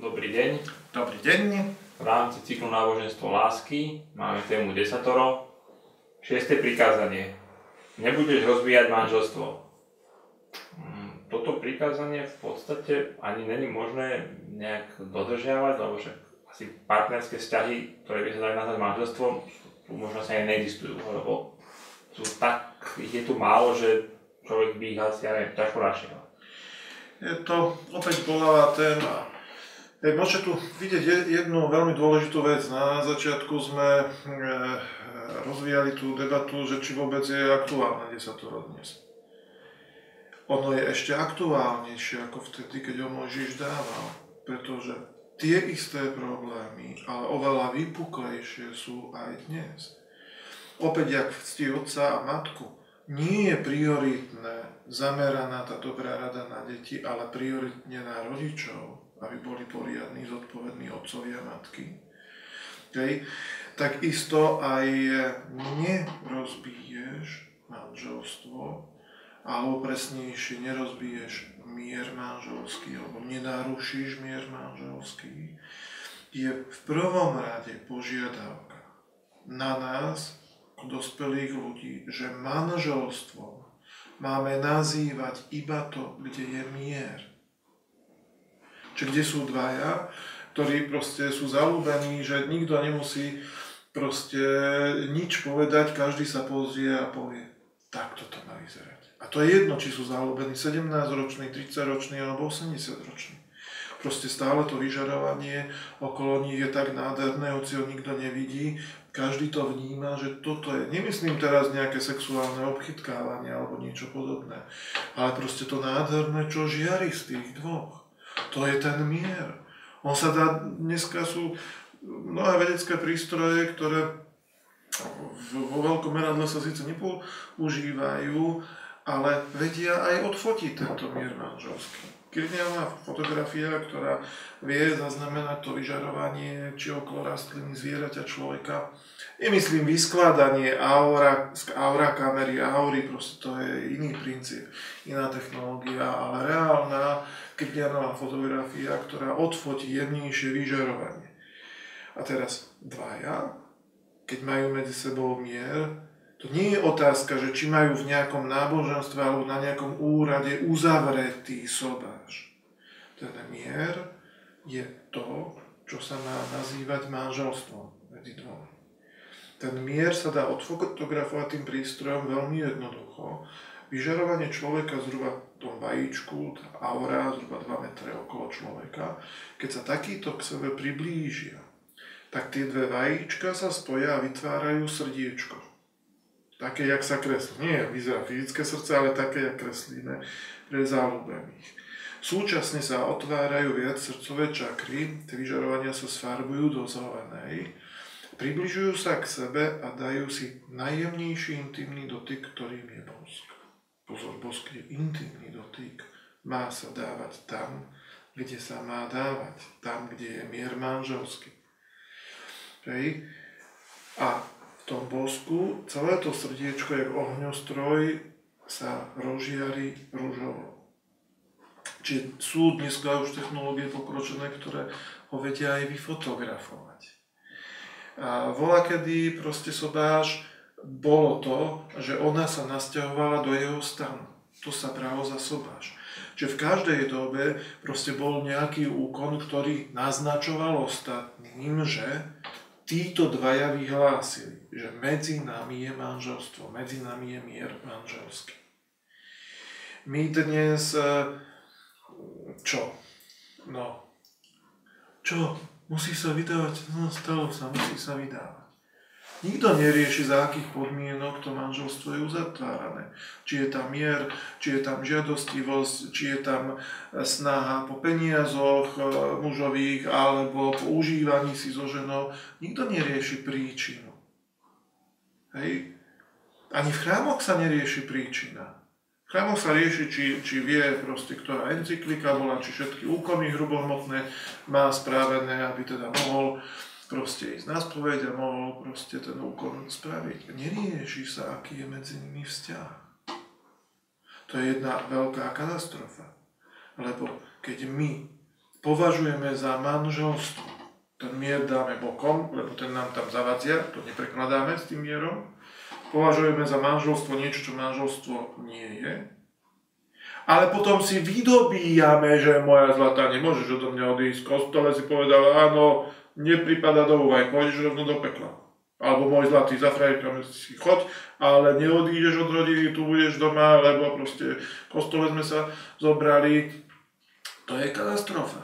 Dobrý deň. Dobrý deň. V rámci cyklu náboženstvo lásky máme tému desatoro. Šiesté prikázanie. Nebudeš rozvíjať manželstvo. Mm, Toto prikázanie v podstate ani není možné nejak dodržiavať, lebo však asi partnerské vzťahy, ktoré by sa dali nazvať manželstvom, tu možno sa aj neexistujú, lebo sú tak, ich je tu málo, že človek by ich asi, ja neviem, ťažko našiel. Je to opäť bolavá téma. Hej, môžete tu vidieť je- jednu veľmi dôležitú vec. Na začiatku sme e, rozvíjali tú debatu, že či vôbec je aktuálne desatoro dnes. Ono je ešte aktuálnejšie ako vtedy, keď ho Mojžiš dával. Pretože tie isté problémy, ale oveľa vypuklejšie sú aj dnes. Opäť, jak cti otca a matku, nie je prioritné zameraná tá dobrá rada na deti, ale prioritne na rodičov, aby boli poriadni, zodpovední otcovia a matky. Okay. Takisto aj nerozbiješ manželstvo, alebo presnejšie nerozbiješ mier manželský, alebo nenarušíš mier manželský, je v prvom rade požiadavka na nás, dospelých ľudí, že manželstvo máme nazývať iba to, kde je mier. Čiže kde sú dvaja, ktorí proste sú zalúbení, že nikto nemusí proste nič povedať, každý sa pozrie a povie, tak toto má vyzerať. A to je jedno, či sú zalúbení 17-roční, 30-roční alebo 80-roční. Proste stále to vyžarovanie okolo nich je tak nádherné, hoci ho nikto nevidí, každý to vníma, že toto je, nemyslím teraz nejaké sexuálne obchytkávanie alebo niečo podobné, ale proste to nádherné, čo žiari z tých dvoch. To je ten mier. On sa dá, dneska sú mnohé vedecké prístroje, ktoré vo veľkom meradle sa síce nepoužívajú, ale vedia aj odfotiť tento mier manželský. Kriminálna fotografia, ktorá vie zaznamenať to vyžarovanie či okolo rastliny, zvieraťa, človeka. Nemyslím vyskladanie aura, aura kamery, aury, proste to je iný princíp, iná technológia, ale reálna kriminálna fotografia, ktorá odfotí jemnejšie vyžarovanie. A teraz dvaja, keď majú medzi sebou mier, to nie je otázka, že či majú v nejakom náboženstve alebo na nejakom úrade uzavretý sobáš. Ten mier je to, čo sa má nazývať manželstvom medzi dvomi. Ten mier sa dá odfotografovať tým prístrojom veľmi jednoducho. Vyžarovanie človeka zhruba tom vajíčku, tá aura zhruba 2 metre okolo človeka, keď sa takýto k sebe priblížia, tak tie dve vajíčka sa spoja a vytvárajú srdiečko také, jak sa kreslí. Nie vyzerá fyzické srdce, ale také, jak kreslíme pre záľubených. Súčasne sa otvárajú viac srdcové čakry, tie vyžarovania sa sfarbujú do zelenej, približujú sa k sebe a dajú si najjemnejší intimný dotyk, ktorým je bosk. Pozor, bosk je intimný dotyk. Má sa dávať tam, kde sa má dávať. Tam, kde je mier manželský. Hej. A tom bosku celé to srdiečko, jak ohňostroj, sa rozžiari rúžovo. Čiže sú dneska už technológie pokročené, ktoré ho vedia aj vyfotografovať. A vola kedy proste sobáš bolo to, že ona sa nasťahovala do jeho stanu. To sa bralo za sobáš. Čiže v každej dobe proste bol nejaký úkon, ktorý naznačoval ostatným, že títo dvaja vyhlásili, že medzi nami je manželstvo, medzi nami je mier manželský. My dnes, e, čo? No, čo? Musí sa vydávať? No, stalo sa, musí sa vydávať. Nikto nerieši, za akých podmienok to manželstvo je uzatvárané. Či je tam mier, či je tam žiadostivosť, či je tam snaha po peniazoch e, mužových alebo po užívaní si so ženou. Nikto nerieši príčinu. Hej? Ani v chrámoch sa nerieši príčina. V chrámoch sa rieši, či, či vie proste, ktorá encyklika bola, či všetky úkony hrubohmotné má správené, aby teda mohol proste ísť na spoveď a mohol proste ten úkon spraviť. Nerieši sa, aký je medzi nimi vzťah. To je jedna veľká katastrofa. Lebo keď my považujeme za manželstvo. Ten mier dáme bokom, lebo ten nám tam zavadzia, to neprekladáme s tým mierom. Považujeme za manželstvo niečo, čo manželstvo nie je. Ale potom si vydobíjame, že moja zlatá, nemôžeš odo mňa odísť. Kostole si povedal, áno, nepripada do úvaj, pôjdeš rovno do pekla. Alebo môj zlatý, za frajerkami si choď, ale neodídeš od rodiny, tu budeš doma, lebo proste kostole sme sa zobrali. To je katastrofa.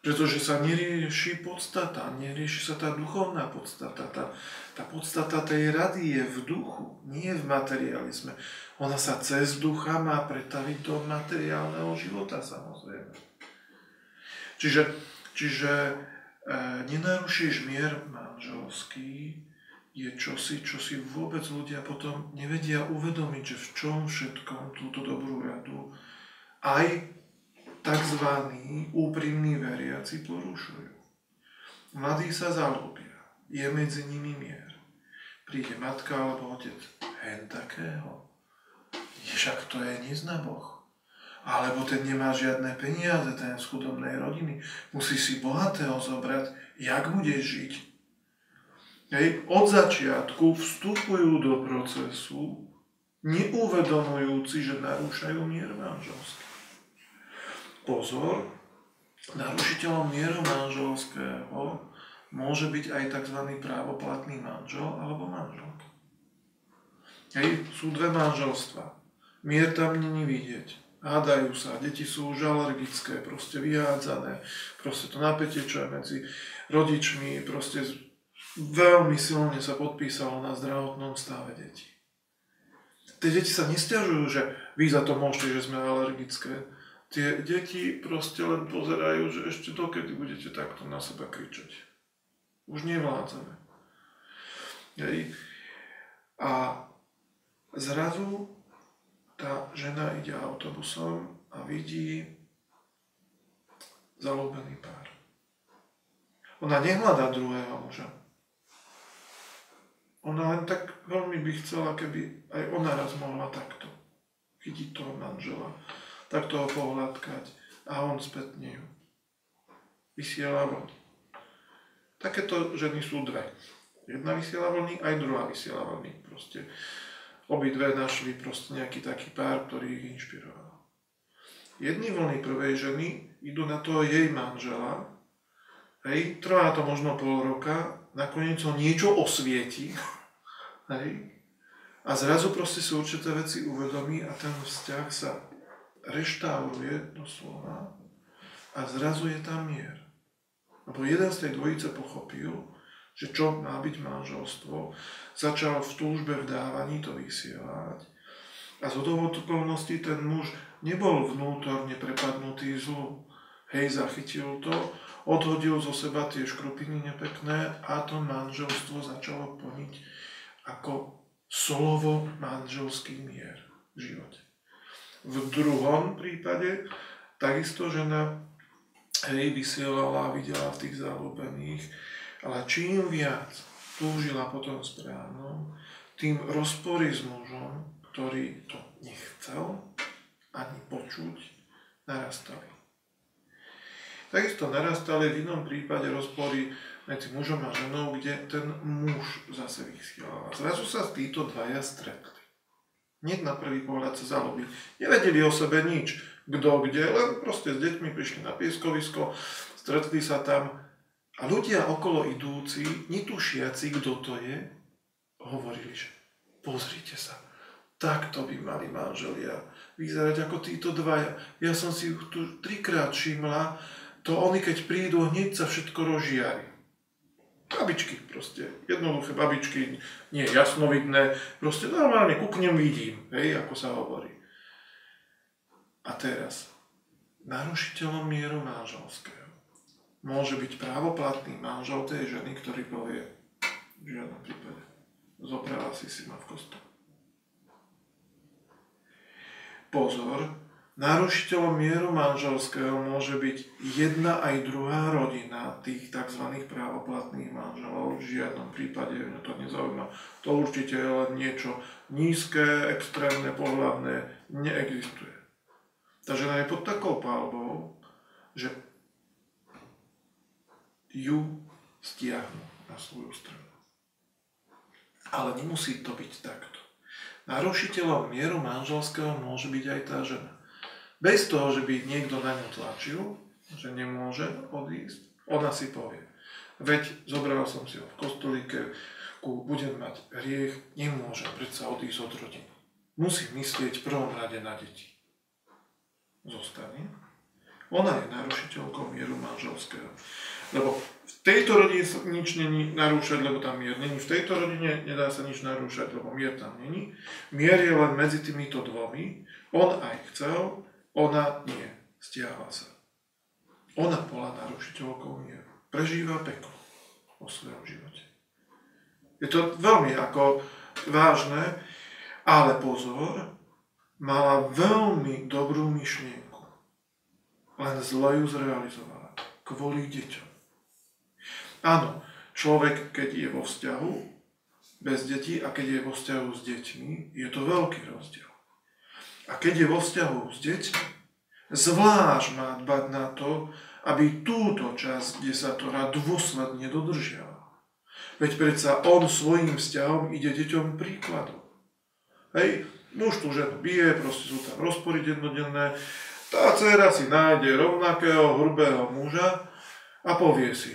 Pretože sa nerieši podstata, nerieši sa tá duchovná podstata. Tá, tá podstata tej rady je v duchu, nie v materializme. Ona sa cez ducha má pretaviť do materiálneho života samozrejme. Čiže, čiže nenarušíš mier manželský, je čosi, čo si vôbec ľudia potom nevedia uvedomiť, že v čom všetkom túto dobrú radu aj tzv. úprimní veriaci porušujú. Mladí sa zalúbia, je medzi nimi mier. Príde matka alebo otec, hen takého. Však to je Boh. Alebo ten nemá žiadne peniaze, ten z chudobnej rodiny. Musí si bohatého zobrať, jak budeš žiť. Hej. Od začiatku vstupujú do procesu, neuvedomujúci, že narúšajú mier manželský pozor, narušiteľom mieru manželského môže byť aj tzv. právoplatný manžel alebo manželka. Hej, sú dve manželstva. Mier tam není vidieť. Hádajú sa, deti sú už alergické, proste vyhádzané, proste to napätie, čo je medzi rodičmi, proste veľmi silne sa podpísalo na zdravotnom stave detí. Tie deti sa nestiažujú, že vy za to môžete, že sme alergické tie deti proste len pozerajú, že ešte dokedy budete takto na seba kričať. Už nevládzame. Hej. A zrazu tá žena ide autobusom a vidí zalúbený pár. Ona nehľadá druhého muža. Ona len tak veľmi by chcela, keby aj ona raz mohla takto chytiť toho manžela tak toho pohľadkať a on spätne ju vysiela vlny. Takéto ženy sú dve. Jedna vysiela vlny, aj druhá vysiela vlny. Proste obidve našli proste nejaký taký pár, ktorý ich inšpiroval. Jedny vlny prvej ženy idú na toho jej manžela, hej, trvá to možno pol roka, nakoniec ho niečo osvieti, hej, a zrazu proste si určité veci uvedomí a ten vzťah sa reštauruje doslova a zrazu je tam mier. Lebo jeden z tej dvojice pochopil, že čo má byť manželstvo, začal v túžbe v dávaní to vysielať a z okolností ten muž nebol vnútorne prepadnutý zlu. Hej, zachytil to, odhodil zo seba tie škrupiny nepekné a to manželstvo začalo plniť ako solovo manželský mier v živote. V druhom prípade takisto žena hej, vysielala a videla v tých zalúbených, ale čím viac túžila po tom správnom, tým rozpory s mužom, ktorý to nechcel ani počuť, narastali. Takisto narastali v inom prípade rozpory medzi mužom a ženou, kde ten muž zase vysielal. Zrazu sa títo dvaja stretli. Hneď na prvý pohľad sa zalúbili. Nevedeli o sebe nič, kto kde, len proste s deťmi prišli na pieskovisko, stretli sa tam a ľudia okolo idúci, netušiaci, kto to je, hovorili, že pozrite sa, takto by mali manželia vyzerať ako títo dvaja. Ja som si tu trikrát všimla, to oni keď prídu, hneď sa všetko rozžiari. Babičky proste, jednoduché babičky, nie jasnovidné, proste normálne kuknem, vidím, hej, ako sa hovorí. A teraz, narušiteľom mieru manželského môže byť právoplatný manžel tej ženy, ktorý povie, v žiadnom prípade, zoprala si si ma v kostole. Pozor, Narušiteľom mieru manželského môže byť jedna aj druhá rodina tých tzv. právoplatných manželov. V žiadnom prípade mňa to nezaujíma. To určite je len niečo nízke, extrémne, pohľavné. Neexistuje. Tá žena je pod takou palbou, že ju stiahnu na svoju stranu. Ale nemusí to byť takto. Narušiteľom mieru manželského môže byť aj tá žena. Bez toho, že by niekto na ňu tlačil, že nemôže odísť, ona si povie, veď zobral som si ho v kostolíke, ku budem mať hriech, nemôžem predsa odísť od rodiny. Musí myslieť v prvom rade na deti. Zostane. Ona je narušiteľkou mieru manželského. Lebo v tejto rodine sa nič není narúšať, lebo tam mier není. V tejto rodine nedá sa nič narúšať, lebo mier tam není. Mier je len medzi týmito dvomi. On aj chcel, ona nie. Stiahla sa. Ona bola narušiteľkou mieru. Prežíva peklo vo svojom živote. Je to veľmi ako vážne, ale pozor, mala veľmi dobrú myšlienku. Len zlo ju zrealizovala. Kvôli deťom. Áno, človek, keď je vo vzťahu bez detí a keď je vo vzťahu s deťmi, je to veľký rozdiel. A keď je vo vzťahu s deťmi, zvlášť má dbať na to, aby túto časť desatora dôsledne dodržiaval. Veď predsa on svojim vzťahom ide deťom príkladom. Hej, muž tu ženu bije, proste sú tam rozpory dennodenné, tá dcera si nájde rovnakého hrubého muža a povie si,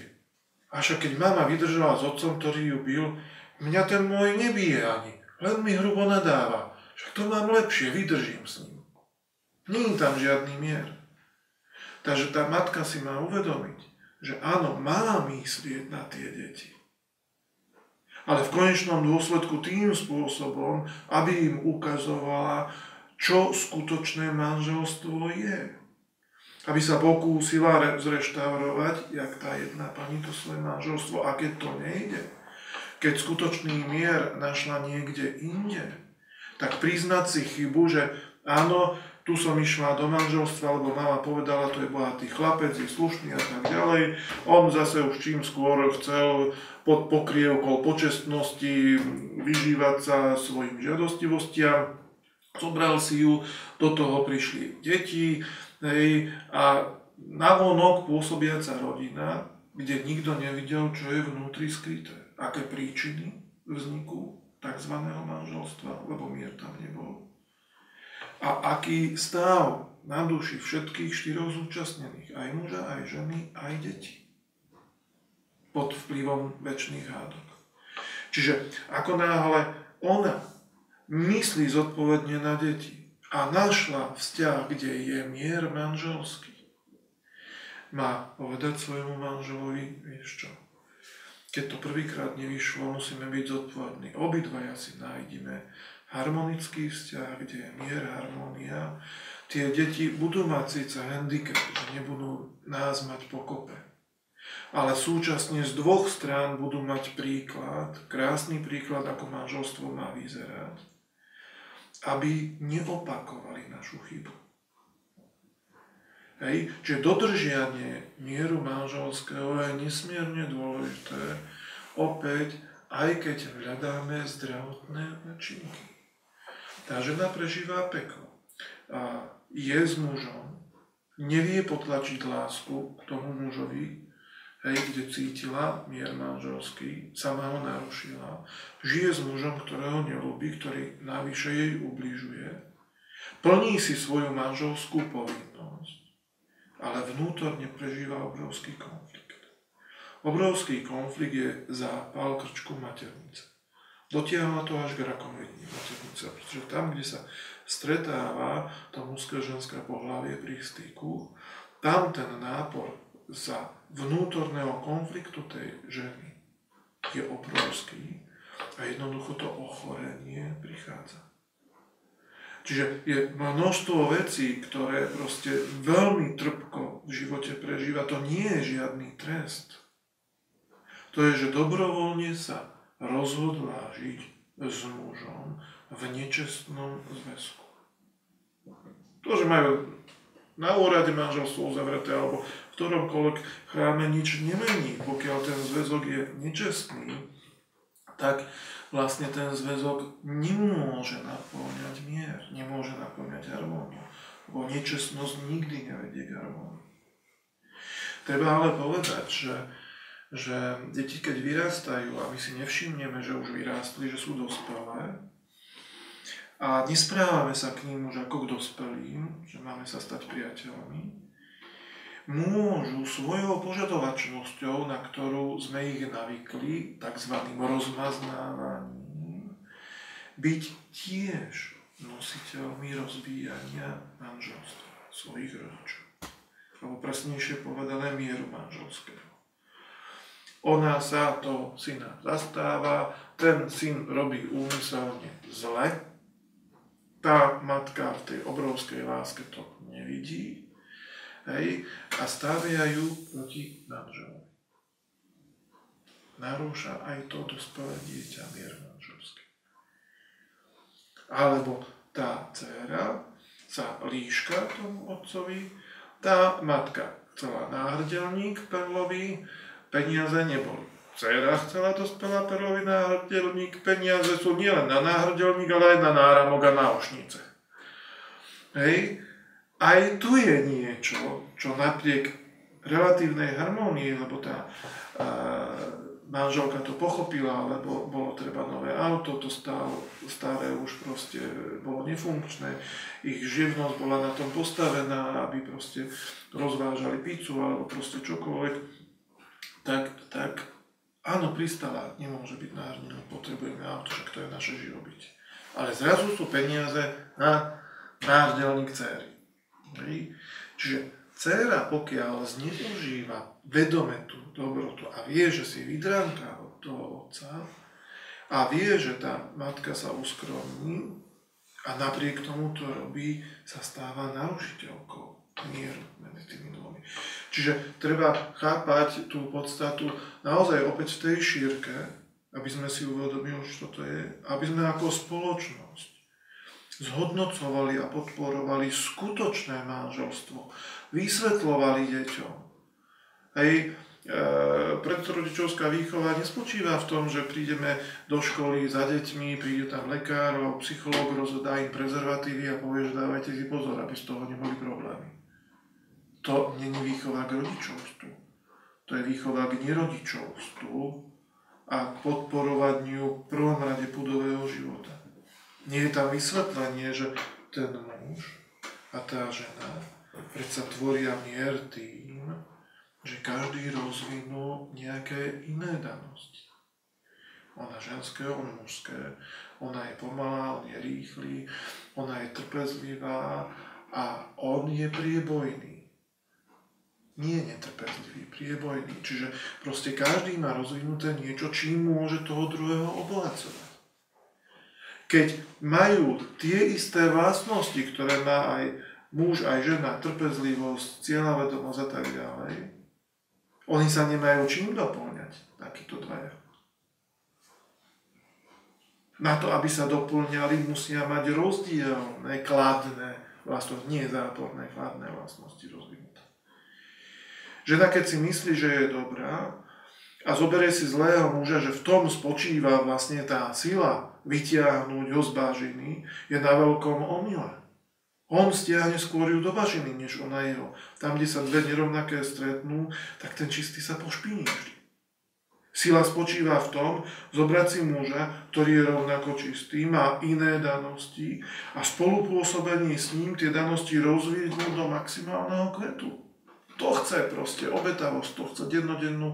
a však keď mama vydržala s otcom, ktorý ju bil, mňa ten môj nebije ani, len mi hrubo nadáva. Však to mám lepšie, vydržím s ním. Je tam žiadny mier. Takže tá matka si má uvedomiť, že áno, má myslieť na tie deti ale v konečnom dôsledku tým spôsobom, aby im ukazovala, čo skutočné manželstvo je. Aby sa pokúsila zreštaurovať, jak tá jedna pani to svoje manželstvo, a keď to nejde, keď skutočný mier našla niekde inde, tak priznať si chybu, že áno, tu som išla do manželstva, lebo mama povedala, to je bohatý chlapec, je slušný a tak ďalej. On zase už čím skôr chcel pod pokrievkou počestnosti vyžívať sa svojim žiadostivostiam. Zobral si ju, do toho prišli deti hej, a navonok pôsobiaca rodina, kde nikto nevidel, čo je vnútri skryté. Aké príčiny vzniku tzv. manželstva, lebo mier tam nebol a aký stav na duši všetkých štyroch zúčastnených, aj muža, aj ženy, aj deti. Pod vplyvom väčšných hádok. Čiže ako náhle ona myslí zodpovedne na deti a našla vzťah, kde je mier manželský, má povedať svojmu manželovi, vieš čo, keď to prvýkrát nevyšlo, musíme byť zodpovední. Obidvaja si nájdime harmonický vzťah, kde je mier, harmónia, tie deti budú mať síce handicap, že nebudú nás mať pokope. Ale súčasne z dvoch strán budú mať príklad, krásny príklad, ako manželstvo má vyzerať, aby neopakovali našu chybu. Hej, že dodržianie mieru manželského je nesmierne dôležité, opäť, aj keď hľadáme zdravotné účinky. Tá žena prežíva peklo a je s mužom, nevie potlačiť lásku k tomu mužovi, hej, kde cítila mier manželský, sama ho narušila, žije s mužom, ktorého nelúbi, ktorý navyše jej ubližuje, plní si svoju manželskú povinnosť, ale vnútorne prežíva obrovský konflikt. Obrovský konflikt je zápal krčku maternice. Dotiahla to až k rakovinie maternice, pretože tam, kde sa stretáva to mužské ženské pohlavie pri styku, tam ten nápor za vnútorného konfliktu tej ženy je obrovský a jednoducho to ochorenie prichádza. Čiže je množstvo vecí, ktoré proste veľmi trpko v živote prežíva. To nie je žiadny trest. To je, že dobrovoľne sa rozhodla žiť s mužom v nečestnom zväzku. To, že majú na úrade manželstvo uzavreté alebo v ktoromkoľvek chráme nič nemení. Pokiaľ ten zväzok je nečestný, tak vlastne ten zväzok nemôže naplňať mier, nemôže naplňať harmóniu. Lebo nečestnosť nikdy nevedie k harmónii. Treba ale povedať, že, že deti keď vyrastajú a my si nevšimneme, že už vyrástli, že sú dospelé, a nesprávame sa k ním už ako k dospelým, že máme sa stať priateľmi, môžu svojou požadovačnosťou, na ktorú sme ich navykli, tzv. rozmaznávaním, byť tiež nositeľmi rozvíjania manželstva svojich rodičov. Alebo presnejšie povedané mieru manželského. Ona sa to syna zastáva, ten syn robí úmyselne zle, tá matka v tej obrovskej láske to nevidí hej, a stavia ju proti manželovi. Narúša aj to dospelé dieťa mier manželský. Alebo tá dcera sa líška tomu otcovi, tá matka chcela náhrdelník perlový, peniaze neboli Cera chcela dospelá perový náhrdelník, peniaze sú nielen na náhrdelník, ale aj na náramok a náušnice. Hej. Aj tu je niečo, čo napriek relatívnej harmónii, lebo tá a, manželka to pochopila, lebo bolo treba nové auto, to stálo, staré už proste bolo nefunkčné, ich živnosť bola na tom postavená, aby proste rozvážali pizzu alebo proste čokoľvek, tak, tak Áno, pristala nemôže byť národný, potrebujeme auto, však to je naše živobytie. Ale zrazu sú peniaze na náhrdelník céry. Čiže dcera, pokiaľ zneužíva vedome tú dobrotu a vie, že si vydránka od toho otca a vie, že tá matka sa uskromní a napriek tomu to robí, sa stáva narušiteľkou mieru medzi tými dvomi. Čiže treba chápať tú podstatu naozaj opäť v tej šírke, aby sme si uvedomili, čo to je, aby sme ako spoločnosť zhodnocovali a podporovali skutočné manželstvo, vysvetľovali deťom. Hej, e, predrodičovská výchova nespočíva v tom, že prídeme do školy za deťmi, príde tam lekár, psychológ rozhodá im prezervatívy a povie, že dávajte si pozor, aby z toho neboli problémy to není výchova k rodičovstvu. To je výchova k nerodičovstvu a k podporovaniu v prvom rade pudového života. Nie je tam vysvetlenie, že ten muž a tá žena predsa tvoria mier tým, že každý rozvinú nejaké iné danosti. Ona ženské, on mužské, ona je pomalá, on je rýchly, ona je trpezlivá a on je priebojný nie netrpezlivý, priebojný. Čiže proste každý má rozvinuté niečo, čím môže toho druhého obohacovať. Keď majú tie isté vlastnosti, ktoré má aj muž, aj žena, trpezlivosť, cieľavedomosť a tak ďalej, oni sa nemajú čím doplňať, takíto dvaja. Na to, aby sa doplňali, musia mať rozdielne, kladné vlastnosti, nie záporné, kladné vlastnosti rozvinuté. Žena, keď si myslí, že je dobrá a zoberie si zlého muža, že v tom spočíva vlastne tá sila vytiahnuť ho z bažiny, je na veľkom omyle. On stiahne skôr ju do bažiny, než ona jeho. Tam, kde sa dve nerovnaké stretnú, tak ten čistý sa pošpiní vždy. Sila spočíva v tom, zobrať si muža, ktorý je rovnako čistý, má iné danosti a spolupôsobenie s ním tie danosti rozvíjať do maximálneho kvetu. To chce proste obetavosť, to chce dennodennú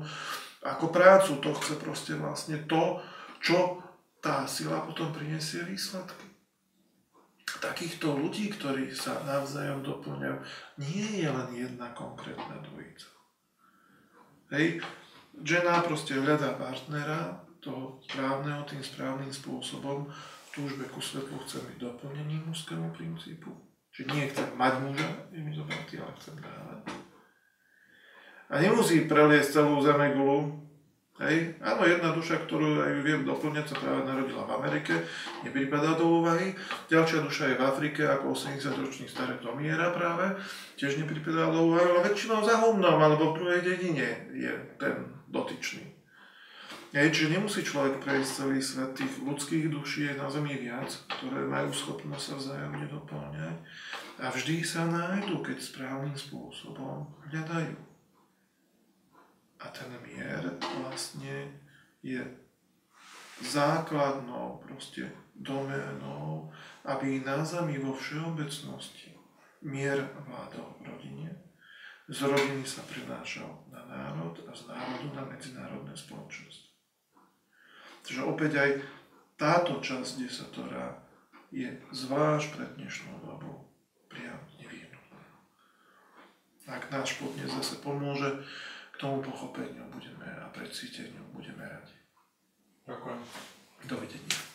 ako prácu, to chce proste vlastne to, čo tá sila potom prinesie výsledky. Takýchto ľudí, ktorí sa navzájom doplňajú, nie je len jedna konkrétna dvojica. Hej, žena proste hľadá partnera, toho správneho, tým správnym spôsobom, túžbe ku svetlu chce byť doplnením mužskému princípu. Čiže nie chcem mať muža, je mi zobratý, ale chcem dávať. A nemusí preliesť celú gulu. Hej. Áno, jedna duša, ktorú aj viem doplňať, sa práve narodila v Amerike, nepripadá do úvahy. Ďalšia duša je v Afrike, ako 80-ročný staré domiera práve, tiež nepripadá do úvahy, ale väčšinou za humnom alebo v druhej dedine je ten dotyčný. Hej, čiže nemusí človek prejsť celý svet tých ľudských duší je na Zemi viac, ktoré majú schopnosť sa vzájomne doplňať a vždy sa nájdu, keď správnym spôsobom hľadajú. Vlastne je základnou proste doménou, aby na zemi vo všeobecnosti mier vládol v rodine, z rodiny sa prenášal na národ a z národu na medzinárodné spoločnosť. Takže opäť aj táto časť desatora je zvlášť pre dnešnú dobu priam nevyhnutná. Ak náš podnes zase pomôže tomu pochopeniu budeme a precíteniu budeme radi. Ďakujem. Dovidenia.